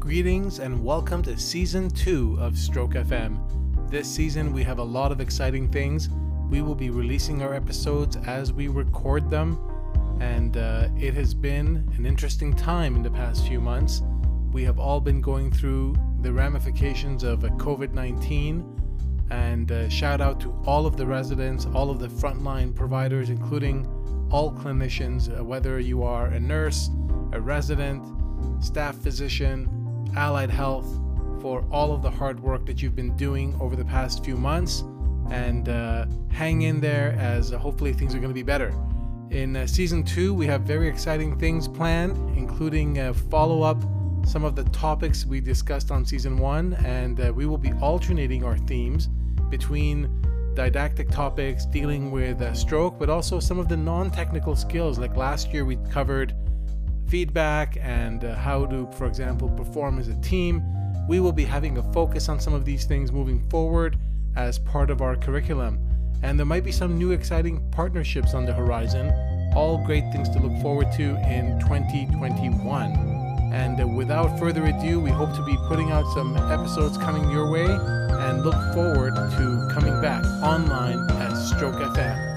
Greetings and welcome to season two of Stroke FM. This season, we have a lot of exciting things. We will be releasing our episodes as we record them, and uh, it has been an interesting time in the past few months. We have all been going through the ramifications of COVID 19, and uh, shout out to all of the residents, all of the frontline providers, including all clinicians, uh, whether you are a nurse, a resident, staff physician, Allied Health for all of the hard work that you've been doing over the past few months. And uh, hang in there as uh, hopefully things are going to be better. In uh, season two, we have very exciting things planned, including uh, follow up some of the topics we discussed on season one. And uh, we will be alternating our themes between didactic topics dealing with uh, stroke, but also some of the non technical skills. Like last year, we covered feedback and uh, how to, for example, perform as a team. We will be having a focus on some of these things moving forward as part of our curriculum. And there might be some new exciting partnerships on the horizon. All great things to look forward to in 2021. And uh, without further ado, we hope to be putting out some episodes coming your way and look forward to coming back online at Stroke FM.